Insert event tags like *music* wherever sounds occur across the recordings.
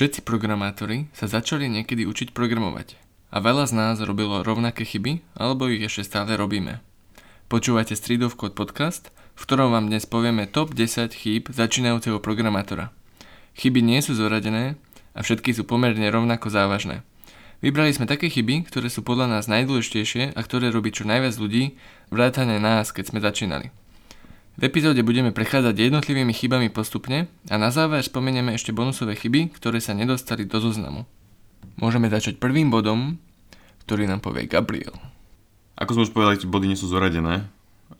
Všetci programátori sa začali niekedy učiť programovať a veľa z nás robilo rovnaké chyby, alebo ich ešte stále robíme. Počúvate Street of Code podcast, v ktorom vám dnes povieme top 10 chýb začínajúceho programátora. Chyby nie sú zoradené a všetky sú pomerne rovnako závažné. Vybrali sme také chyby, ktoré sú podľa nás najdôležitejšie a ktoré robí čo najviac ľudí, vrátane nás, keď sme začínali. V epizóde budeme prechádzať jednotlivými chybami postupne a na záver spomenieme ešte bonusové chyby, ktoré sa nedostali do zoznamu. Môžeme začať prvým bodom, ktorý nám povie Gabriel. Ako sme už povedali, body nie sú zoradené,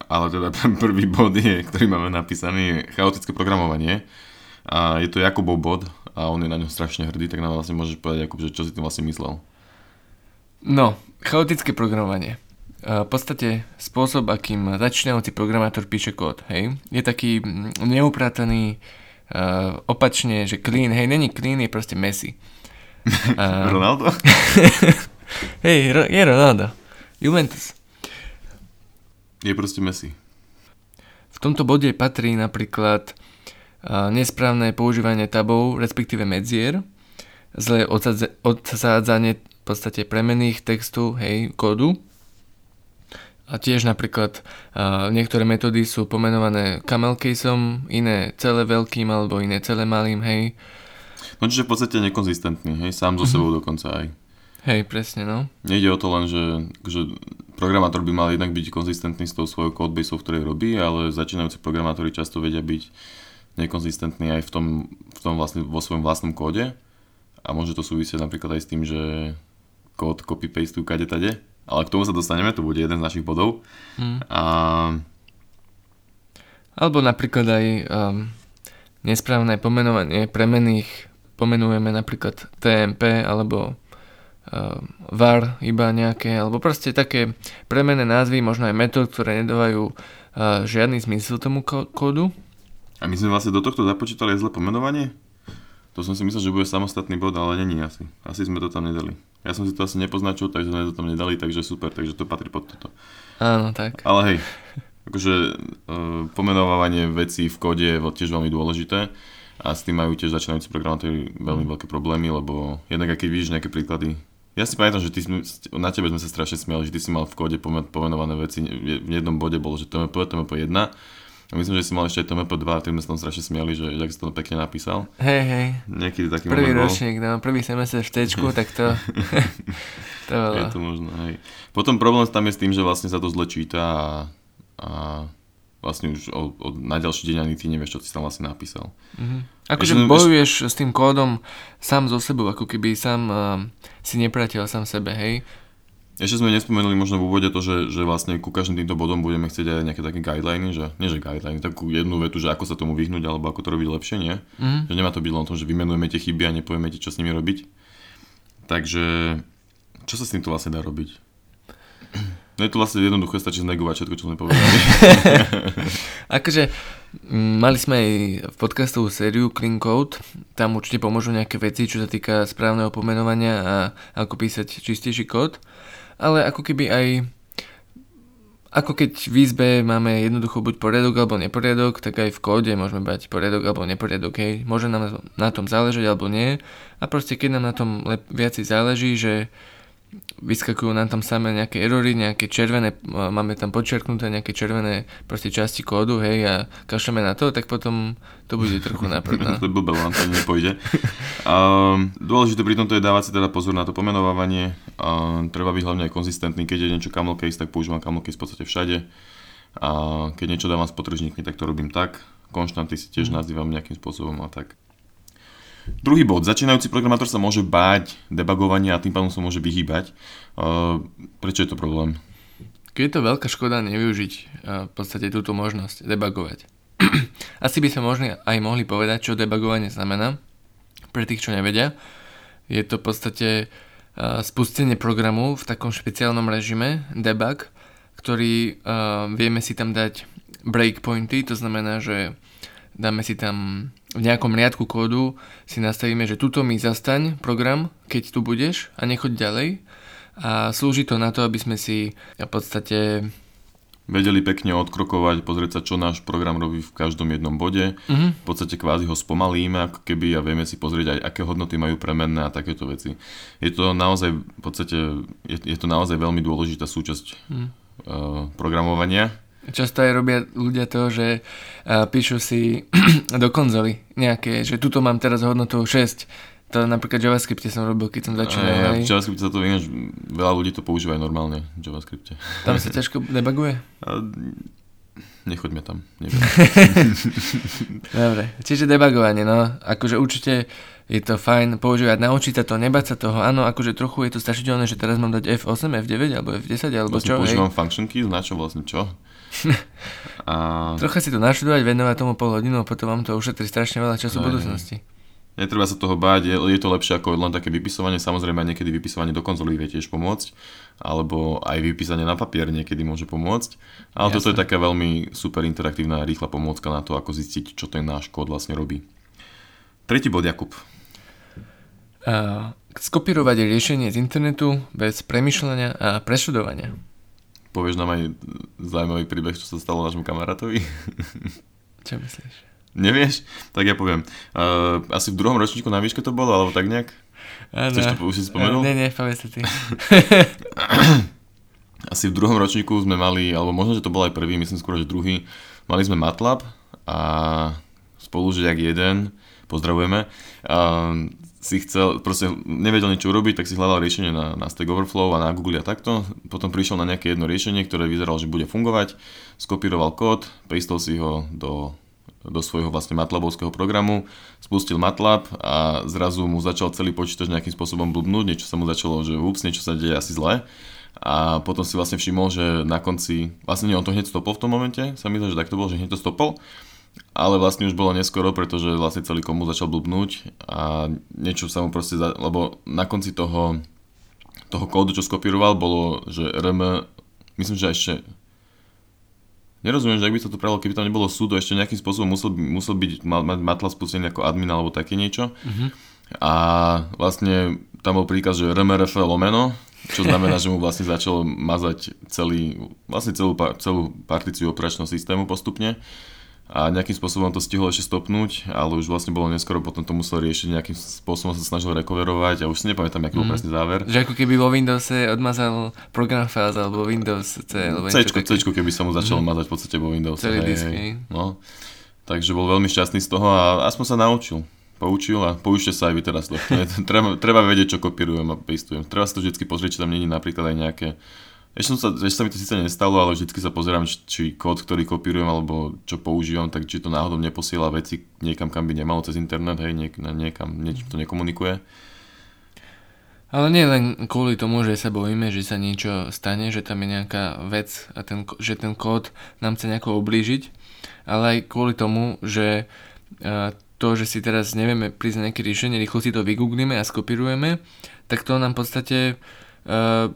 ale teda prvý bod, je, ktorý máme napísaný, chaotické programovanie. A je to Jakubov bod a on je na ňo strašne hrdý, tak nám vlastne môžeš povedať, Jakub, že čo si tým vlastne myslel. No, chaotické programovanie v podstate spôsob, akým začínajúci programátor píše kód, hej, je taký mm, neuprataný uh, opačne, že clean, hej, není clean, je proste messy. *laughs* Uh, Ronaldo? *laughs* hej, je Ronaldo. Juventus. Je proste messy. V tomto bode patrí napríklad uh, nesprávne používanie tabov, respektíve medzier, zlé odsádzanie v podstate premených textu, hej, kódu, a tiež napríklad uh, niektoré metódy sú pomenované camel caseom, iné celé veľkým alebo iné celé malým, hej. No čiže v podstate nekonzistentný, hej, sám so mhm. sebou dokonca aj. Hej, presne, no. Nejde o to len, že, že programátor by mal jednak byť konzistentný s tou svojou codebase, v ktorej robí, ale začínajúci programátori často vedia byť nekonzistentní aj v tom, v tom vlastne, vo svojom vlastnom kóde a môže to súvisieť napríklad aj s tým, že kód copy-pastujú kade tade ale k tomu sa dostaneme, to bude jeden z našich bodov. Hmm. A... Alebo napríklad aj um, nesprávne pomenovanie premených pomenujeme napríklad TMP alebo uh, var iba nejaké, alebo proste také premené názvy, možno aj metód, ktoré nedávajú uh, žiadny zmysel tomu kódu. A my sme vlastne do tohto započítali aj zle pomenovanie? To som si myslel, že bude samostatný bod, ale není asi. Asi sme to tam nedali. Ja som si to asi nepoznačil, takže sme to tam nedali, takže super, takže to patrí pod toto. Áno, tak. Ale hej, akože uh, pomenovávanie vecí v kóde je tiež veľmi dôležité a s tým majú tiež začínajúci programátori veľmi veľké problémy, lebo jednak keď vidíš nejaké príklady, ja si pamätám, že ty, na tebe sme sa strašne smiali, že ty si mal v kóde pomenované veci, v jednom bode bolo, že TMP, TMP 1 a myslím, že si mal ešte aj to MP2 a tým sme sa tam strašne smiali, že jak si to pekne napísal. Hej, hej. Niekedy taký Prvý ročník, no, prvý semestr v tečku, *laughs* tak to... *laughs* to bolo. Je to možno, hej. Potom problém tam je s tým, že vlastne sa to zle číta a, a vlastne už od, od, na ďalší deň ani ty nevieš, čo si tam vlastne napísal. Mm-hmm. Akože bojuješ s tým kódom sám so sebou, ako keby sám uh, si nepriateľ sám sebe, hej. Ešte sme nespomenuli možno v úvode to, že, že vlastne ku každým týmto bodom budeme chcieť aj nejaké také guideliny, že nie že guideliny, takú jednu vetu, že ako sa tomu vyhnúť alebo ako to robiť lepšie, nie? Mm. Že nemá to byť len to, že vymenujeme tie chyby a nepovieme ti, čo s nimi robiť. Takže čo sa s týmto vlastne dá robiť? No je to vlastne jednoduché, stačí znegovať všetko, čo sme povedali. *laughs* akože mali sme aj v podcastovú sériu Clean Code, tam určite pomôžu nejaké veci, čo sa týka správneho pomenovania a ako písať čistejší kód ale ako keby aj ako keď v izbe máme jednoducho buď poriadok alebo neporiadok, tak aj v kóde môžeme mať poriadok alebo neporiadok, hej. Môže nám na tom záležať alebo nie. A proste keď nám na tom lep- viac záleží, že vyskakujú nám tam samé nejaké erory, nejaké červené, máme tam podčerknuté nejaké červené proste časti kódu, hej, a kašleme na to, tak potom to bude trochu *laughs* napredná. to je blbé, vám to nepôjde. Um, dôležité pri tomto je dávať si teda pozor na to pomenovávanie. Um, treba byť hlavne aj konzistentný, keď je niečo camel case, tak používam camel case v podstate všade. A keď niečo dávam s potržníkmi, tak to robím tak. Konštanty si tiež mm. nazývam nejakým spôsobom a tak. Druhý bod. Začínajúci programátor sa môže báť debugovania a tým pádom sa môže vyhýbať. Prečo je to problém? Je to veľká škoda nevyužiť v podstate túto možnosť debugovať. *clears throat* Asi by sme možno aj mohli povedať, čo debugovanie znamená. Pre tých, čo nevedia, je to v podstate spustenie programu v takom špeciálnom režime debug, ktorý vieme si tam dať breakpointy, to znamená, že dáme si tam v nejakom riadku kódu si nastavíme, že tuto mi zastaň program, keď tu budeš a nechoď ďalej. A slúži to na to, aby sme si v podstate vedeli pekne odkrokovať, pozrieť sa, čo náš program robí v každom jednom bode. Mhm. V podstate kvázi ho spomalíme, ako keby a vieme si pozrieť aj, aké hodnoty majú premenné a takéto veci. Je to naozaj, v podstate, je, je to naozaj veľmi dôležitá súčasť Mhm. uh, programovania. Často aj robia ľudia to, že uh, píšu si *clears throat* do konzoly nejaké, že tuto mám teraz hodnotu 6. To napríklad JavaScripte som robil, keď som začínal. A hej. v JavaScripte sa to ináč, veľa ľudí to používa aj normálne v JavaScripte. Tam sa ťažko debuguje? *laughs* A, nechoďme tam, neviem. *laughs* Dobre, čiže debugovanie, no, akože určite je to fajn používať, naučiť sa to, nebať sa toho, áno, akože trochu je to strašidelné, že teraz mám dať F8, F9 alebo F10 alebo Vlastne čo, hej. používam function keys, na čo vlastne čo? A Trocha si to naštudovať, venovať tomu pol hodinu a potom vám to ušetrí strašne veľa času v budúcnosti. netreba sa toho báť, je, je to lepšie ako len také vypisovanie, samozrejme aj niekedy vypisovanie do konzoly vie tiež pomôcť, alebo aj vypísanie na papier niekedy môže pomôcť, ale toto je taká veľmi super interaktívna rýchla pomôcka na to, ako zistiť, čo ten náš kód vlastne robí. Tretí bod, Jakub. A skopírovať riešenie z internetu bez premyšľania a preštudovania. Povieš nám aj zaujímavý príbeh, čo sa stalo nášmu kamarátovi? *laughs* Čo myslíš? Nevieš? Tak ja poviem. Uh, asi v druhom ročníku na výške to bolo, alebo tak nejak? Áno. Chceš to už si spomenul? Nie, nie, povedz ty. *coughs* Asi v druhom ročníku sme mali, alebo možno, že to bol aj prvý, myslím skôr, že druhý, mali sme MATLAB a spolužiak jeden, pozdravujeme, a si chcel, proste nevedel niečo urobiť, tak si hľadal riešenie na, na Stack Overflow a na Google a takto. Potom prišiel na nejaké jedno riešenie, ktoré vyzeralo, že bude fungovať, skopíroval kód, pristol si ho do, do svojho vlastne MATLABovského programu, spustil MATLAB a zrazu mu začal celý počítač nejakým spôsobom blbnúť, niečo sa mu začalo, že ups, niečo sa deje asi zle. A potom si vlastne všimol, že na konci, vlastne nie, on to hneď stopol v tom momente, sa mi zdá, že tak to bolo, že hneď to stopol, ale vlastne už bolo neskoro, pretože vlastne celý komu začal blbnúť a niečo sa mu proste, za, lebo na konci toho, toho kódu, čo skopíroval, bolo, že RM, myslím, že ešte Nerozumiem, že ak by sa to pravilo, keby tam nebolo súdu, ešte nejakým spôsobom musel, musel byť ma- mať matla spustený ako admin alebo také niečo. Mhm. A vlastne tam bol príkaz, že RMRF lomeno, čo znamená, že mu vlastne začal mazať celý, vlastne celú, celú partíciu operačného systému postupne a nejakým spôsobom to stihol ešte stopnúť, ale už vlastne bolo neskoro, potom to musel riešiť, nejakým spôsobom sa snažil recoverovať a už si nepamätám, aký bol Mhm. presný záver. Že ako keby vo Windowse odmazal program file alebo Windows C. Alebo také. Cčko, keby sa mu začalo mazať v podstate vo Windows. Celý disk, hej. No. Takže bol veľmi šťastný z toho a aspoň sa naučil. Poučil a poučte sa aj vy teraz. *laughs* Treba, treba vedieť, čo kopírujem a pastujem. Treba si to vždy pozrieť, či tam není napríklad aj nejaké ešte, som sa, ešte sa mi to síce nestalo, ale vždycky sa pozerám, či, kód, ktorý kopírujem alebo čo používam, tak či to náhodou neposiela veci niekam, kam by nemalo cez internet, hej, niek, niekam, niečo to nekomunikuje. Ale nie len kvôli tomu, že sa bojíme, že sa niečo stane, že tam je nejaká vec a ten, že ten kód nám chce nejako ublížiť, ale aj kvôli tomu, že a, to, že si teraz nevieme prísť na nejaké riešenie, rýchlo si to vygooglíme a skopírujeme, tak to nám v podstate a,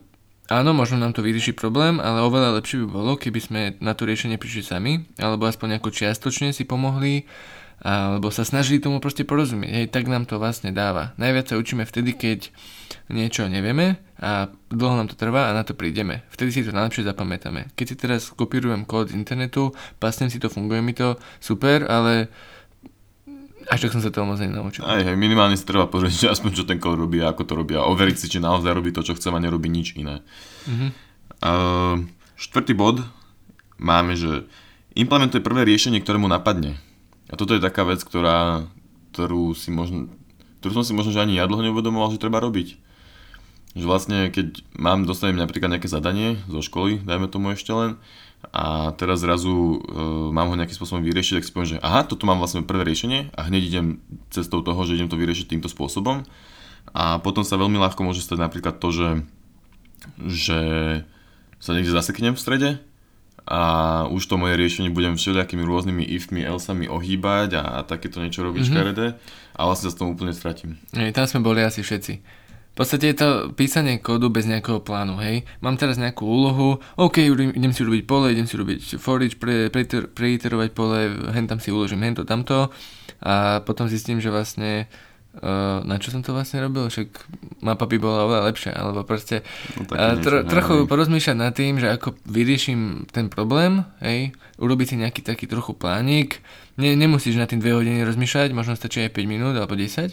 áno, možno nám to vyrieši problém, ale oveľa lepšie by bolo, keby sme na to riešenie prišli sami, alebo aspoň ako čiastočne si pomohli, alebo sa snažili tomu proste porozumieť. Hej, tak nám to vlastne dáva. Najviac sa učíme vtedy, keď niečo nevieme a dlho nám to trvá a na to prídeme. Vtedy si to najlepšie zapamätáme. Keď si teraz kopírujem kód z internetu, pasnem si to, funguje mi to, super, ale až tak som sa toho moc nenaučil. Aj, hej, minimálne si treba pozrieť, že aspoň čo ten kód robí a ako to robí a overiť si, či naozaj robí to, čo chcem a nerobí nič iné. Mhm. Uh, štvrtý bod máme, že implementuje prvé riešenie, ktoré mu napadne. A toto je taká vec, ktorá, ktorú, si možno, ktorú som si možno že ani ja dlho neuvedomoval, že treba robiť. Že vlastne, keď mám, dostanem napríklad nejaké zadanie zo školy, dajme tomu ešte len, a teraz zrazu e, mám ho nejakým spôsobom vyriešiť, tak si poviem, že aha, toto mám vlastne prvé riešenie a hneď idem cestou toho, že idem to vyriešiť týmto spôsobom. A potom sa veľmi ľahko môže stať napríklad to, že, že sa niekde zaseknem v strede a už to moje riešenie budem všelijakými rôznymi ifmi, elsami ohýbať a takéto niečo robiť Mhm. mm-hmm. škaredé a vlastne sa s tom úplne stratím. Hej, tam sme boli asi všetci. V podstate je to písanie kódu bez nejakého plánu, hej. Mám teraz nejakú úlohu, OK, idem si urobiť pole, idem si urobiť for each, pre, preiter, preiterovať pole, hen tam si uložím hento, tamto. A potom zistím, že vlastne uh, na čo som to vlastne robil, však mapa by bola oveľa lepšia, alebo proste No, uh, tro, trochu porozmýšľať nad tým, že ako vyrieším ten problém, hej, urobiť si nejaký taký trochu plánik, ne, nemusíš na tým dve hodiny rozmýšľať, možno stačí aj 5 minút alebo 10,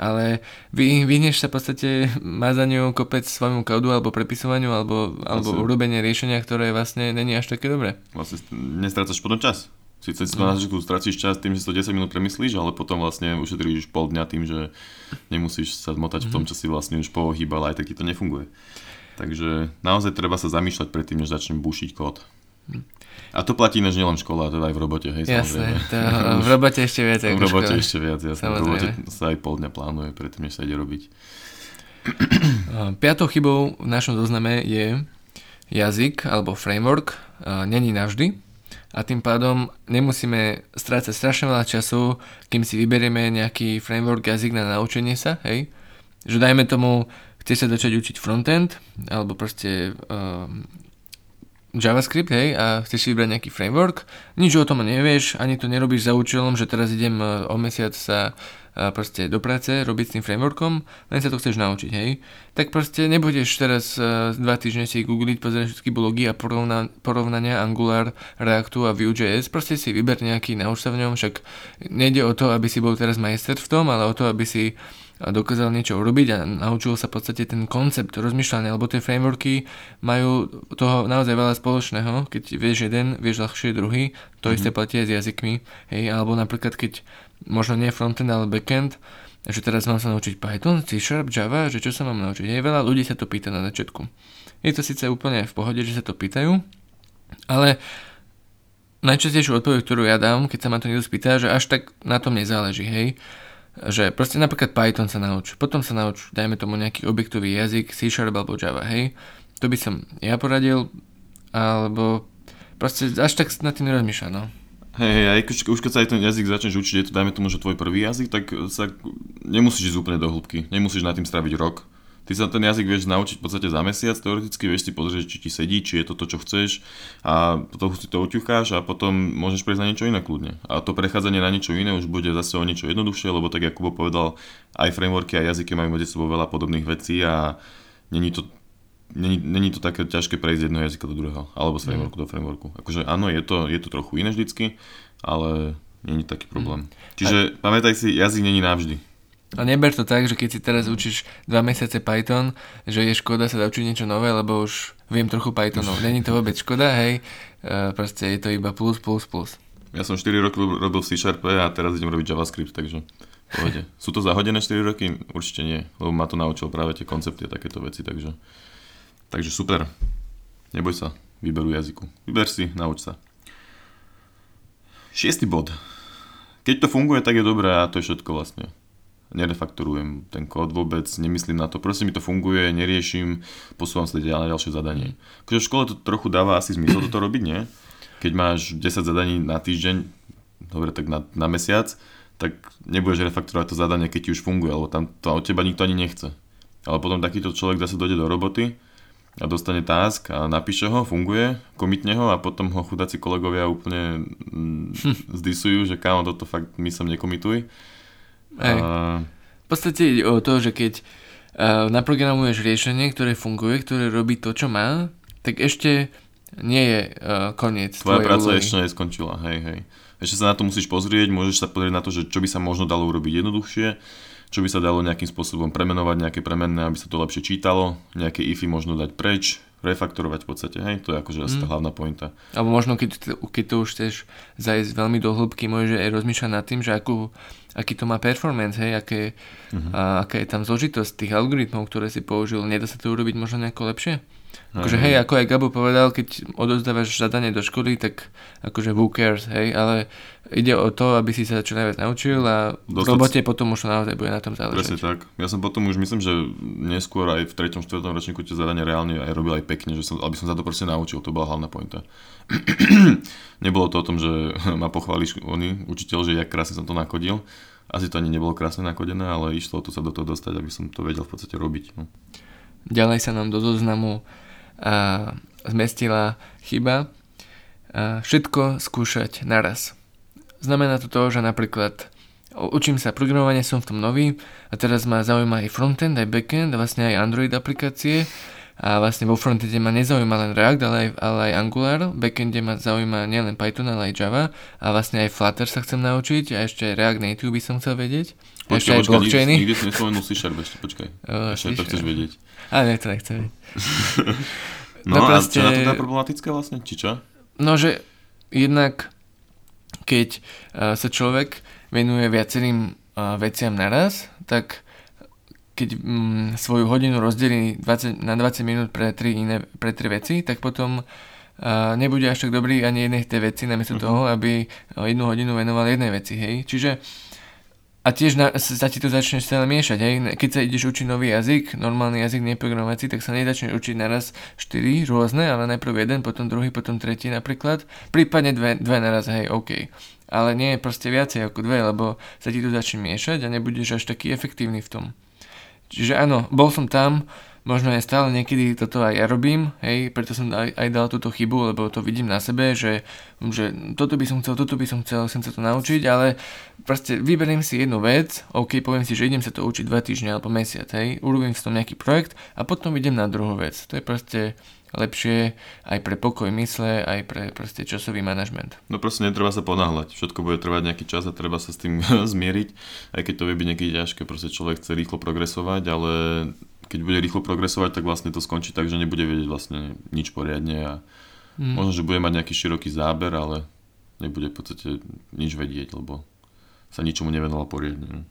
ale vy, vyhneš sa v podstate mazaniu kopec svojmu kódu alebo prepisovaniu alebo, alebo Vlastne. urobenie riešenia, ktoré vlastne není až také dobré. Vlastne nestrácaš potom čas. Sice si to na začiatku stratíš čas tým, že si to 10 minút premyslíš, ale potom vlastne ušetríš pol dňa tým, že nemusíš sa zmotať v tom, čo si vlastne už pohýbal, aj tak ti to nefunguje. Takže naozaj treba sa zamýšľať predtým, než začnem bušiť kód. A to platí než nielen v škole, a teda aj v robote, hej, Jasné, to, *laughs* v robote ešte viac. v v robote škole. ešte viac, jasné. V Samozrejme. robote sa aj pol dňa plánuje predtým, než sa ide robiť. *clears throat* Piatou chybou v našom zozname je jazyk alebo framework. Není navždy a tým pádom nemusíme strácať strašne veľa času, kým si vyberieme nejaký framework jazyk na naučenie sa, hej. Že dajme tomu, chceš sa začať učiť frontend alebo proste um, JavaScript, hej, a chceš si vybrať nejaký framework, nič o tom nevieš, ani to nerobíš za účelom, že teraz idem e, o mesiac sa e, proste do práce robiť s tým frameworkom, len sa to chceš naučiť, hej. Tak proste nebudeš teraz e, dva týždne si googliť, pozerať všetky blogy a porovna, porovnania Angular, Reactu a Vue.js, proste si vyber nejaký, nauč sa v ňom, však nejde o to, aby si bol teraz majster v tom, ale o to, aby si dokázal niečo urobiť a naučil sa v podstate ten koncept rozmýšľania, lebo tie frameworky majú toho naozaj veľa spoločného. Keď vieš jeden, vieš ľahšie druhý, to mm-hmm. isté platí aj s jazykmi. Hej, alebo napríklad keď možno nie frontend, ale backend, že teraz mám sa naučiť Python, C Sharp, Java, že čo sa mám naučiť. Hej, veľa ľudí sa to pýta na začiatku. Je to síce úplne v pohode, že sa to pýtajú, ale najčastejšiu odpoveď, ktorú ja dám, keď sa ma to niekto spýta, že až tak na tom nezáleží, hej že proste napríklad Python sa nauč, potom sa nauč, dajme tomu nejaký objektový jazyk, C Sharp alebo Java, hej. To by som ja poradil, alebo proste až tak nad tým nerozmýšľať, no. Hej, hej, aj keď, už keď sa aj ten jazyk začneš učiť, je to dajme tomu, že tvoj prvý jazyk, tak sa nemusíš ísť úplne do hĺbky, nemusíš nad tým stráviť rok. Ty sa ten jazyk vieš naučiť v podstate za mesiac, teoreticky vieš si pozrieť, či ti sedí, či je to to, čo chceš a potom si to oťucháš a potom môžeš prejsť na niečo iné kľudne. A to prechádzanie na niečo iné už bude zase o niečo jednoduchšie, lebo tak Jakubo povedal, aj frameworky a jazyky majú medzi sebou veľa podobných vecí a není to Není, není to také ťažké prejsť z jedného jazyka do druhého, alebo z frameworku do frameworku. Akože áno, je to, je to trochu iné vždycky, ale není taký problém. Čiže pamätaj si, jazyk není navždy. A neber to tak, že keď si teraz učíš dva mesiace Python, že je škoda sa naučiť niečo nové, lebo už viem trochu Pythonov. *laughs* Není to vôbec škoda, hej, e, proste je to iba plus, plus, plus. Ja som 4 roky robil v C Sharp a teraz idem robiť JavaScript, takže pohode. *laughs* Sú to zahodené 4 roky? Určite nie, lebo ma to naučil práve tie koncepty a takéto veci, takže, takže super. Neboj sa, vyberu jazyku. Vyber si, nauč sa. Šiestý bod. Keď to funguje, tak je dobré a to je všetko vlastne. Nerefaktorujem ten kód vôbec, nemyslím na to, proste mi to funguje, neriešim, posúvam sa na ďalšie zadanie. Akože v škole to trochu dáva asi zmysel toto robiť, nie? Keď máš 10 zadaní na týždeň, dobre, tak na, na mesiac, tak nebudeš refaktorovať to zadanie, keď ti už funguje, lebo tam to od teba nikto ani nechce. Ale potom takýto človek zase dojde do roboty a dostane task a napíše ho, funguje, komitne ho a potom ho chudáci kolegovia úplne mm, *laughs* zdisujú, že kámo, toto fakt my som nekomituj. Hej. V podstate ide o to, že keď uh, naprogramuješ riešenie, ktoré funguje, ktoré robí to, čo má, tak ešte nie je uh, koniec tvoja práca úlohy. ešte neskončila, hej, hej. Ešte sa na to musíš pozrieť, môžeš sa pozrieť na to, že čo by sa možno dalo urobiť jednoduchšie, čo by sa dalo nejakým spôsobom premenovať, nejaké premenné, aby sa to lepšie čítalo, nejaké ify možno dať preč, refaktorovať v podstate, hej, to je akože asi tá Mm. hlavná pointa. Alebo možno keď, keď to už chceš zajsť veľmi do hĺbky, môžeš aj rozmýšľať nad tým, že akú, aký to má performance, hej, aké, Mhm. a aká je tam zložitosť tých algoritmov, ktoré si použil. Nedá sa to urobiť možno nejako lepšie? Akože Hej. hej, ako aj Gabo povedal, keď odozdávaš zadanie do školy, tak akože who cares, hej, ale ide o to, aby si sa čo najviac naučil a v Dostať- robote potom už to naozaj bude na tom Presne záležať. tak. Ja som potom už myslím, že neskôr aj v 3. 4. ročníku tie zadania reálne aj robil aj pekne, že som, aby som sa to proste naučil, to bola hlavná pointa. *clears throat* nebolo to o tom, že *laughs* ma pochváli oni, učiteľ, že jak krásne som to nakodil. Asi to ani nebolo krásne nakodené, ale išlo o to sa do toho dostať, aby som to vedel v podstate robiť. No. Ďalej sa nám do zoznamu a, zmestila chyba a, všetko skúšať naraz. Znamená to to, že napríklad učím sa programovanie, som v tom nový a teraz ma zaujíma aj frontend, aj backend vlastne aj Android aplikácie a vlastne vo frontende ma nezaujíma len React, ale aj, ale aj Angular, backende ma zaujíma nielen Python, ale aj Java a vlastne aj Flutter sa chcem naučiť a ešte aj React Native by som chcel vedieť. Počkaj, ešte počkaj, blockchainy. Nikdy, nikdy si nespomenul C-Sharp ešte, počkaj. Uh, ešte to chceš vedieť. Ale nie, to nechcem vedieť. *laughs* No, No a proste- čo na to problematické vlastne? Či čo? No, že jednak keď uh, sa človek venuje viacerým uh, veciam naraz, tak keď mm, svoju hodinu rozdelí 20, na 20 minút pre tri, iné, pre tri veci, tak potom uh, nebude až tak dobrý ani jednej tej veci, namiesto Mhm. toho, aby jednu hodinu venoval jednej veci, hej. Čiže a tiež na, sa ti to začne stále miešať, hej. Keď sa ideš učiť nový jazyk, normálny jazyk, neprogramovací, tak sa nezačneš učiť naraz 4 rôzne, ale najprv jeden, potom druhý, potom tretí napríklad. Prípadne dve, dve naraz, hej, OK. Ale nie je proste viacej ako dve, lebo sa ti to začne miešať a nebudeš až taký efektívny v tom. Čiže áno, bol som tam, možno aj stále niekedy toto aj ja robím, hej, preto som aj, aj dal túto chybu, lebo to vidím na sebe, že, že toto by som chcel, toto by som chcel, chcem sa to naučiť, ale proste vyberiem si jednu vec, OK, poviem si, že idem sa to učiť dva týždne alebo mesiac, hej, urobím si tom nejaký projekt a potom idem na druhú vec. To je proste lepšie aj pre pokoj mysle, aj pre proste časový manažment. No proste netreba sa ponáhľať. Všetko bude trvať nejaký čas a treba sa s tým *laughs* zmieriť. Aj keď to vie byť niekedy ťažké, proste človek chce rýchlo progresovať, ale keď bude rýchlo progresovať, tak vlastne to skončí tak, že nebude vedieť vlastne nič poriadne a Mm. možno, že bude mať nejaký široký záber, ale nebude v podstate nič vedieť, lebo sa ničomu nevenoval poriadne. no.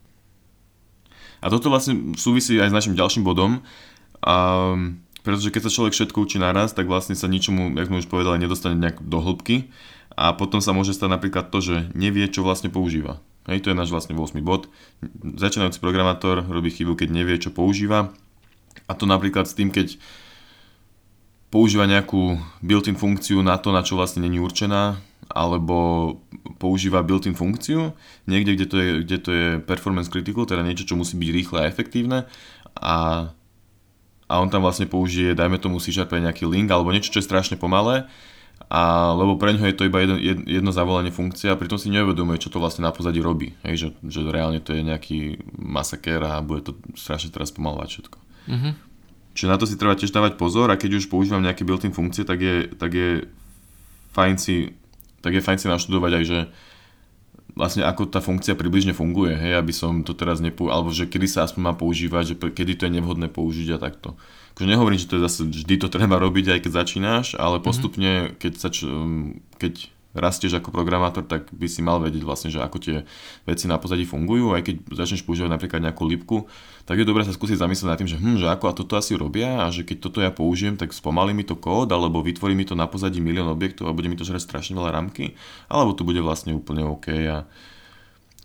A toto vlastne súvisí aj s našim ďalším bodom, a, pretože keď sa človek všetko učí naraz, tak vlastne sa ničomu, jak sme už povedali, nedostane nejak do hĺbky a potom sa môže stať napríklad to, že nevie, čo vlastne používa. Hej, to je náš vlastne 8. bod. Začínajúci programátor robí chybu, keď nevie, čo používa. A to napríklad s tým, keď používa nejakú built-in funkciu na to, na čo vlastne není určená, alebo používa built-in funkciu niekde, kde to je, kde to je performance critical, teda niečo, čo musí byť rýchle a efektívne a, a on tam vlastne použije, dajme tomu si pre nejaký link alebo niečo, čo je strašne pomalé a lebo pre ňoho je to iba jedno, jedno, zavolanie funkcia a pritom si neuvedomuje, čo to vlastne na pozadí robí. Hej, že, že reálne to je nejaký masakér a bude to strašne teraz pomalovať všetko. Mhm. Čiže na to si treba tiež dávať pozor a keď už používam nejaké built-in funkcie, tak je, tak je fajn si, tak je fajn si naštudovať aj, že vlastne ako tá funkcia približne funguje, hej, aby som to teraz nepou... alebo že kedy sa aspoň má používať, že kedy to je nevhodné použiť a takto. Akože nehovorím, že to je zase vždy to treba robiť, aj keď začínaš, ale postupne, keď, sa č- keď rastieš ako programátor, tak by si mal vedieť vlastne, že ako tie veci na pozadí fungujú, aj keď začneš používať napríklad nejakú lipku, tak je dobré sa skúsiť zamyslieť nad tým, že, hm, že ako a toto asi robia a že keď toto ja použijem, tak spomalí mi to kód, alebo vytvorí mi to na pozadí milión objektov a bude mi to žrať strašne veľa rámky, alebo to bude vlastne úplne OK a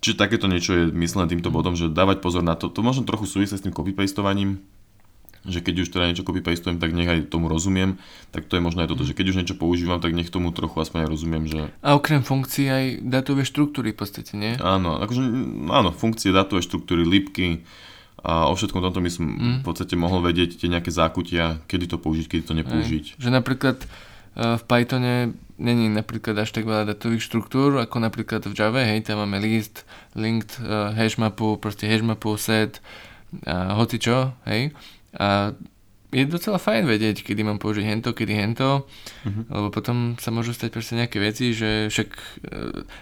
Čiže takéto niečo je myslené týmto bodom, že dávať pozor na to. To možno trochu súvisí s tým copy-pastovaním, že keď už teda niečo copy-pastujem, tak nech aj tomu rozumiem, tak to je možno aj toto, že keď už niečo používam, tak nech tomu trochu aspoň aj rozumiem, že A okrem funkcií aj datové štruktúry v podstate, nie? áno, akože, áno, funkcie, datové štruktúry, lípky a o všetkom tomto by som Mm. v podstate mohol vedieť tie nejaké zákutia, kedy to použiť, kedy to nepoužiť. Hej. Že napríklad uh, v Pythone není napríklad až tak veľa datových štruktúr, ako napríklad v Java, hej, tam máme list, linked, uh, hash mapu, proste hash mapu, set, a hoci čo, hej. A je docela fajn vedieť, kedy mám použiť hento, kedy hento, Mhm. lebo potom sa môžu stať proste nejaké veci, že však uh,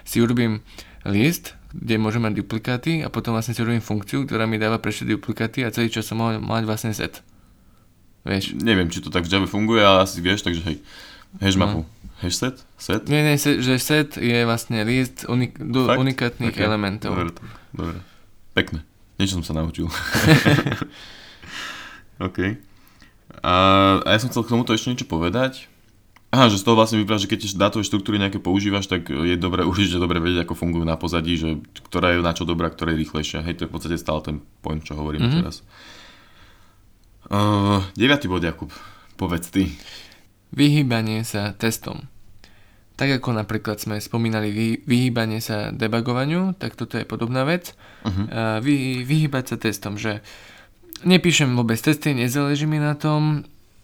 si urobím list, kde môžem mať duplikáty a potom vlastne si urobím funkciu, ktorá mi dáva prečo duplikáty a celý čas som mohol mať vlastne set. Vieš, Neviem, či to tak v Java funguje, ale asi vieš, takže hej, hash No. mapu, hash set, set, Nie, nie, se, že set je vlastne list unik, do, Fakt? unikátnych Ok, elementov. Dobre, dobre. Pekné. Niečo som sa naučil. *laughs* OK. A, a ja som chcel k tomuto ešte niečo povedať. Aha, že z toho vlastne vyplýva, že keď dátové štruktúry nejaké používaš, tak je dobré *laughs* určite dobre vedieť, ako fungujú na pozadí, že ktorá je na čo dobrá, ktorá je rýchlejšia. Hej, to je v podstate stále ten point, čo hovoríme Mhm. teraz. Uh, deviatý bod, Jakub. Povedz ty. Vyhýbanie sa testom. Tak ako napríklad sme spomínali vy, vyhýbanie sa debugovaniu, tak toto je podobná vec. Uh-huh. A vy, vyhýbať sa testom, že nepíšem vôbec testy, nezáleží mi na tom,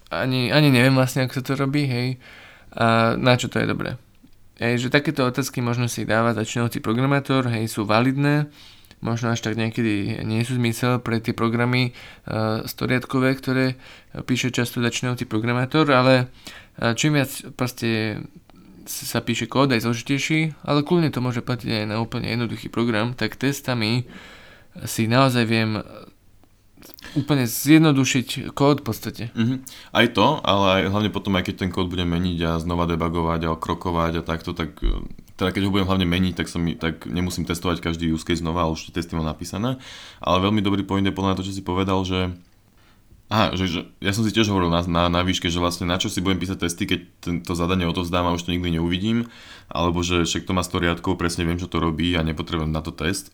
ani, ani neviem vlastne, ako sa to robí, hej, a na čo to je dobré. Hej, že takéto otázky možno si dáva začínajúci programátor, hej, sú validné, možno až tak niekedy nie sú zmysel pre tie programy uh, storiadkové, ktoré píše často začínajúci programátor, ale uh, čím viac proste sa píše kód aj zložitejší, ale kľudne to môže platiť aj na úplne jednoduchý program, tak testami si naozaj viem úplne zjednodušiť kód v podstate. Mm-hmm. Aj to, ale aj, hlavne potom, aj keď ten kód budem meniť a znova debugovať a okrokovať a takto, tak teda keď ho budem hlavne meniť, tak, som, tak nemusím testovať každý use case znova, ale už tie testy mám napísané. Ale veľmi dobrý point je podľa to, čo si povedal, že Aha, že, že ja som si tiež hovoril na, na, na výške, že vlastne na čo si budem písať testy, keď tento zadanie odovzdám a už to nikdy neuvidím, alebo že však to má 100 riadkov, presne viem, čo to robí a nepotrebujem na to test.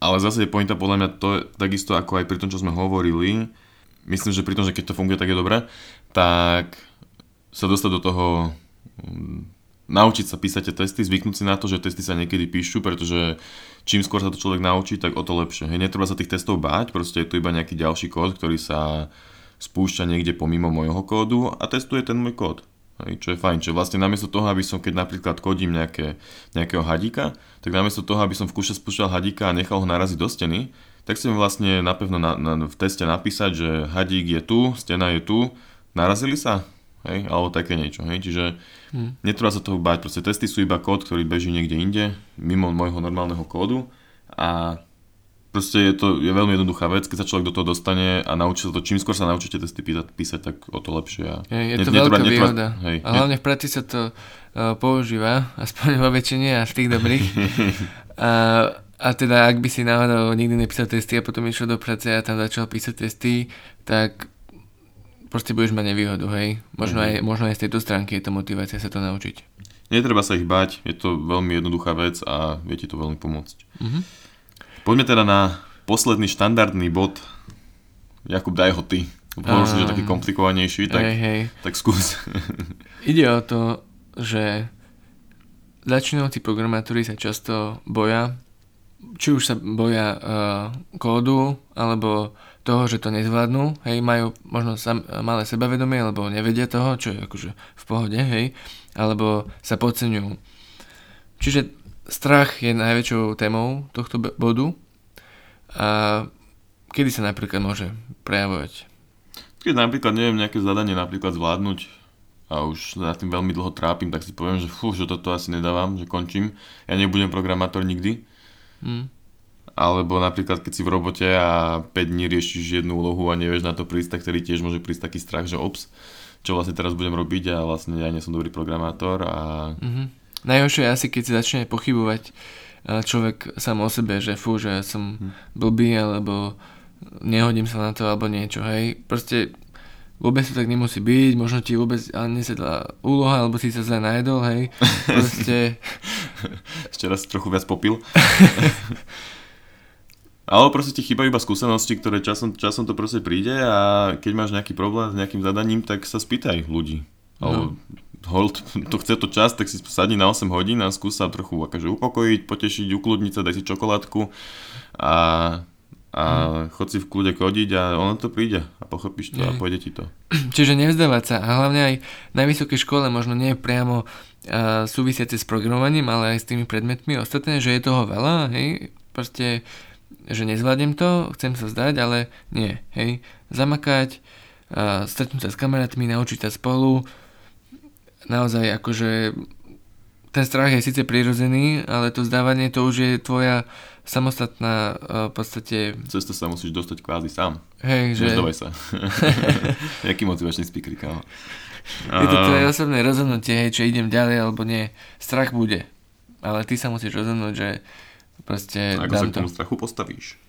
Ale zase je pointa podľa mňa to takisto ako aj pri tom, čo sme hovorili, myslím, že pri tom, že keď to funguje, tak je dobré, tak sa dostať do toho naučiť sa písať tie testy, zvyknúť si na to, že testy sa niekedy píšu, pretože čím skôr sa to človek naučí, tak o to lepšie. Hej, netreba sa tých testov báť, proste je to iba nejaký ďalší kód, ktorý sa spúšťa niekde pomimo môjho kódu a testuje ten môj kód. Hej, čo je fajn, čo vlastne namiesto toho, aby som keď napríklad kodím nejaké, nejakého hadíka, tak namiesto toho, aby som v kúše spúšťal hadíka a nechal ho naraziť do steny, tak si vlastne napevno na, na, v teste napísať, že hadík je tu, stena je tu, narazili sa? hej, alebo také niečo, hej, čiže hmm. netreba sa toho báť, proste testy sú iba kód, ktorý beží niekde inde, mimo môjho normálneho kódu a proste je to je veľmi jednoduchá vec, keď sa človek do toho dostane a naučí sa to, čím skôr sa naučíte testy písať, písať tak o to lepšie. A je, je to netreba, veľká netreba, výhoda. Hej, a hlavne v práci sa to uh, používa, *laughs* aspoň vo väčšine a v tých dobrých. *laughs* a, a teda ak by si náhodou nikdy nepísal testy a potom išiel do práce a tam začal písať testy, tak proste budeš mať nevýhodu, hej. Možno, mm-hmm. aj, možno aj z tejto stránky je to motivácia sa to naučiť. Netreba sa ich bať, je to veľmi jednoduchá vec a viete to veľmi pomôcť. Mm-hmm. Poďme teda na posledný štandardný bod. Jakub, daj ho ty. Povedal si, že taký komplikovanejší, tak, hej, hej. tak skús. *laughs* Ide o to, že začínajúci programátori sa často boja, či už sa boja uh, kódu, alebo toho, že to nezvládnu, hej, majú možno sam, malé sebavedomie, alebo nevedia toho, čo je akože v pohode, hej, alebo sa podceňujú. Čiže strach je najväčšou témou tohto bodu a kedy sa napríklad môže prejavovať? Keď napríklad neviem nejaké zadanie napríklad zvládnuť a už sa tým veľmi dlho trápim, tak si poviem, že fú, že toto asi nedávam, že končím. Ja nebudem programátor nikdy. Hmm alebo napríklad, keď si v robote a 5 dní riešiš jednu úlohu a nevieš na to prísť, tak ktorý tiež môže prísť taký strach, že ops, čo vlastne teraz budem robiť a vlastne ja nie som dobrý programátor a... Mm-hmm. Najhoršie je asi, keď si začne pochybovať eh, človek sám o sebe, že fú, že som mm. blbý, alebo nehodím sa na to, alebo niečo, hej. Proste vôbec to tak nemusí byť, možno ti vôbec nesedla úloha, alebo si sa zle najedol, hej. Proste... *laughs* Ešte raz trochu viac popil. *laughs* Ale proste ti chýbajú iba skúsenosti, ktoré časom, časom to proste príde a keď máš nejaký problém s nejakým zadaním, tak sa spýtaj ľudí. No. Hold, *laughs* to chce to čas, tak si sadni na 8 hodín a skús sa trochu akože upokojiť, potešiť, ukludniť sa, daj si čokoládku a, a hmm. chod si v kľude kodiť a ono to príde a pochopíš to Nie. a pôjde ti to. *clears throat* Čiže nevzdávať sa a hlavne aj na vysokej škole možno nie priamo uh, súvisiace s programovaním, ale aj s tými predmetmi ostatné, že je toho veľa, hej, proste že nezvládnem to, chcem sa zdať, ale nie, hej, zamakať, a stretnúť sa s kamarátmi, naučiť sa spolu, naozaj akože ten strach je síce prirodzený, ale to zdávanie to už je tvoja samostatná v podstate... Cesto sa musíš dostať kvázi sám. Hej, že... Nezdávaj sa. *laughs* Jaký motivačný speaker, kámo. Je to tvoje osobné rozhodnutie, hej, či idem ďalej alebo nie. Strach bude. Ale ty sa musíš rozhodnúť, že Proste Ako sa k tomu to... strachu postavíš? *laughs*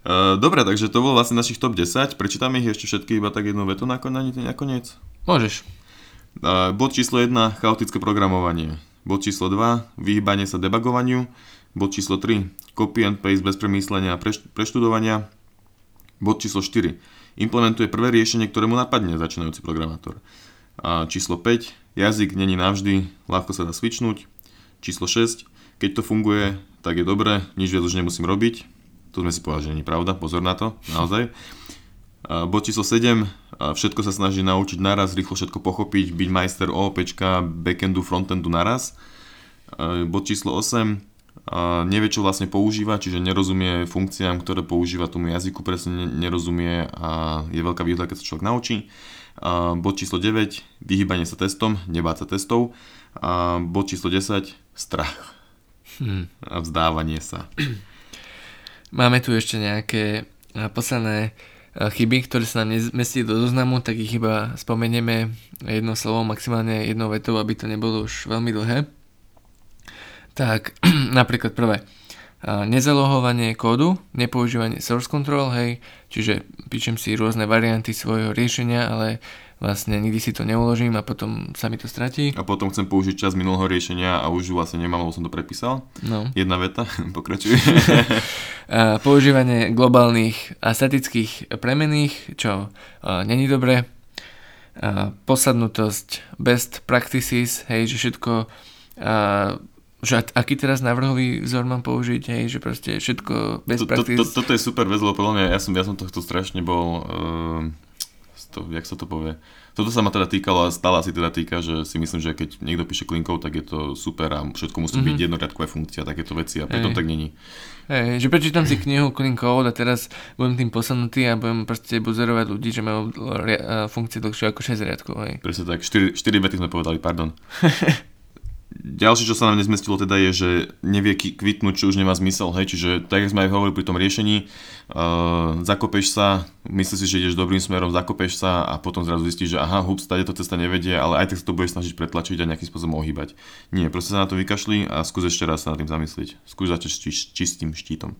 Eh, dobre, takže to bol vlastne našich top 10. Prečítame ich ešte všetky iba tak jednu vetu nakoniec? Môžeš. Uh, bod číslo 1, chaotické programovanie. Bod číslo 2, vyhýbanie sa debugovaniu. Bod číslo 3, copy and paste bez premýslenia a preš- preštudovania. Bod číslo 4, implementuje prvé riešenie, ktoré mu napadne začínajúci programátor. A číslo 5, jazyk není navždy, ľahko sa dá switchnúť. Číslo 6. Keď to funguje, tak je dobré, nič viac už nemusím robiť. To sme si povedali, že nie pravda, pozor na to, naozaj. Bod číslo 7. A všetko sa snaží naučiť naraz, rýchlo všetko pochopiť, byť majster OOP, backendu, frontendu naraz. Bod číslo 8 a nevie, čo vlastne používa, čiže nerozumie funkciám, ktoré používa tomu jazyku, presne nerozumie a je veľká výhoda, keď sa človek naučí. Bod číslo 9, vyhýbanie sa testom, nebáť sa testov. A bod číslo 10, strach hmm. a vzdávanie sa. Máme tu ešte nejaké posledné chyby, ktoré sa nám nezmestí do zoznamu, tak ich iba spomenieme jedno slovo, maximálne jednou vetou, aby to nebolo už veľmi dlhé. Tak *clears throat* napríklad prvé, nezalohovanie kódu, nepoužívanie source control, hej, čiže píšem si rôzne varianty svojho riešenia, ale vlastne nikdy si to neuložím a potom sa mi to stratí. A potom chcem použiť čas minulého riešenia a už vlastne nemám, lebo som to prepísal. No. Jedna veta, *laughs* pokračuj. *laughs* používanie globálnych a statických premených, čo není dobré. posadnutosť best practices, hej, že všetko že aký teraz návrhový vzor mám použiť, hej, že proste všetko bez to, to, to, Toto je super vec, lebo podľa mňa, ja som, ja som tohto strašne bol, uh, to, jak sa to povie, toto sa ma teda týkalo a stále si teda týka, že si myslím, že keď niekto píše klinkov, tak je to super a všetko musí mm-hmm. byť mhm. jednoriadková funkcia, takéto veci a pritom tak není. Hej, že prečítam si knihu Code a teraz budem tým posunutý a budem proste buzerovať ľudí, že majú funkcie dlhšie ako 6 riadkov. Hej. Presne tak, 4, 4 vety sme povedali, pardon. *laughs* Ďalšie, čo sa nám nezmestilo teda je, že nevie kvitnúť, čo už nemá zmysel, hej, čiže tak, jak sme aj hovorili pri tom riešení, uh, zakopeš sa, myslíš si, že ideš dobrým smerom, zakopeš sa a potom zrazu zistíš, že aha, hups, tady to cesta nevedie, ale aj tak sa to budeš snažiť pretlačiť a nejakým spôsobom ohýbať. Nie, proste sa na to vykašli a skús ešte raz sa nad tým zamyslieť. Skús začať s čistým štítom.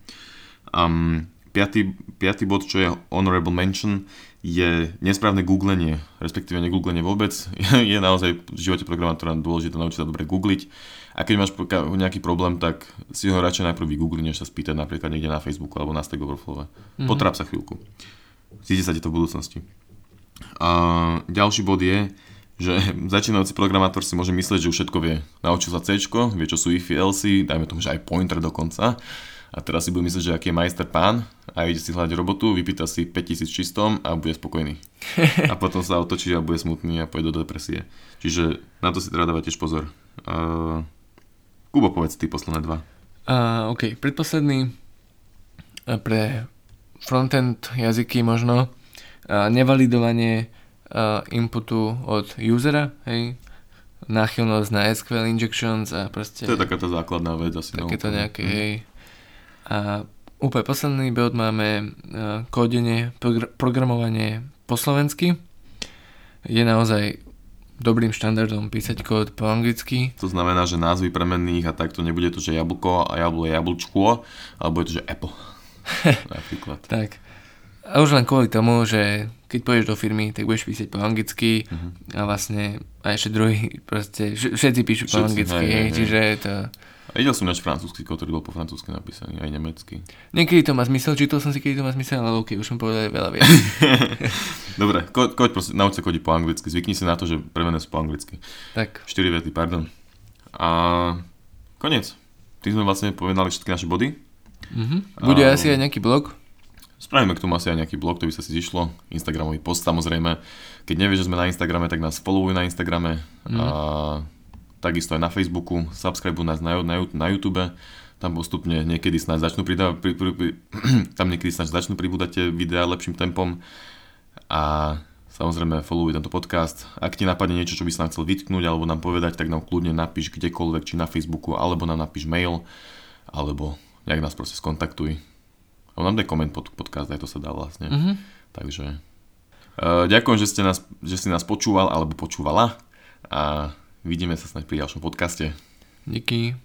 Um, piatý, piatý bod, čo je honorable mention, je nesprávne googlenie, respektíve negooglenie vôbec. *laughs* je naozaj v živote programátora dôležité naučiť sa dobre googliť. A keď máš nejaký problém, tak si ho radšej najprv vygoogliť, než sa spýtať napríklad niekde na Facebooku alebo na Stack Overflow. Mm-hmm. Potráp sa chvíľku. Zíde sa ti to v budúcnosti. A ďalší bod je, že *laughs* začínajúci programátor si môže myslieť, že už všetko vie. Naučil sa C, vie, čo sú ify, else, dajme tomu, že aj pointer dokonca a teraz si bude myslieť, že aký je majster pán a ide si hľadať robotu, vypýta si 5000 čistom a bude spokojný. *laughs* A potom sa otočí a bude smutný a pôjde do depresie. Čiže na to si treba dávať tiež pozor. Uh, Kubo, povedz ty posledné dva. Uh, OK, predposledný uh, pre frontend jazyky možno uh, nevalidovanie uh, inputu od usera, hej, náchylnosť na SQL injections a proste... To je taká tá základná vec asi. Takéto nejaké, mm. hej, a úplne posledný bod máme e, kódenie, progr- programovanie po slovensky. Je naozaj dobrým štandardom písať kód po anglicky. To znamená, že názvy premenných a takto nebude to, že jablko a jablo je jablčko, alebo je to, že Apple. *laughs* Napríklad. tak. A už len kvôli tomu, že keď pôjdeš do firmy, tak budeš písať po anglicky uh-huh. a vlastne a ešte druhý, proste všetci píšu všetci, po anglicky, hej, hej, hej. čiže to a videl som náš francúzsky kód, ktorý bol po francúzsky napísaný, aj nemecký. Niekedy to má zmysel, čítal som si, kedy to má zmysel, ale ok, už som povedal veľa viac. *laughs* Dobre, ko, koď proste, nauč sa kodiť po anglicky, zvykni si na to, že premené sú po anglicky. Tak. 4 vety, pardon. A koniec. Tým sme vlastne povedali všetky naše body. Mm-hmm. Bude a, asi aj nejaký blog? Spravíme k tomu asi aj nejaký blog, to by sa si zišlo. Instagramový post samozrejme. Keď nevieš, že sme na Instagrame, tak nás followuj na Instagrame. Mm. A takisto aj na Facebooku, subscribe nás na, na, na YouTube, tam postupne niekedy snáď začnú pridávať, pri, pri, pri, *clears throat* tam niekedy snáď začnú pribúdať tie videá lepším tempom a samozrejme followuj tento podcast. Ak ti napadne niečo, čo by si nám chcel vytknúť alebo nám povedať, tak nám kľudne napíš kdekoľvek, či na Facebooku, alebo nám napíš mail, alebo nejak nás proste skontaktuj. Alebo nám daj koment pod podcast, aj to sa dá vlastne. Mm-hmm. Takže uh, ďakujem, že, ste nás, že si nás počúval alebo počúvala a Vidíme sa snáď pri ďalšom podcaste. Díky.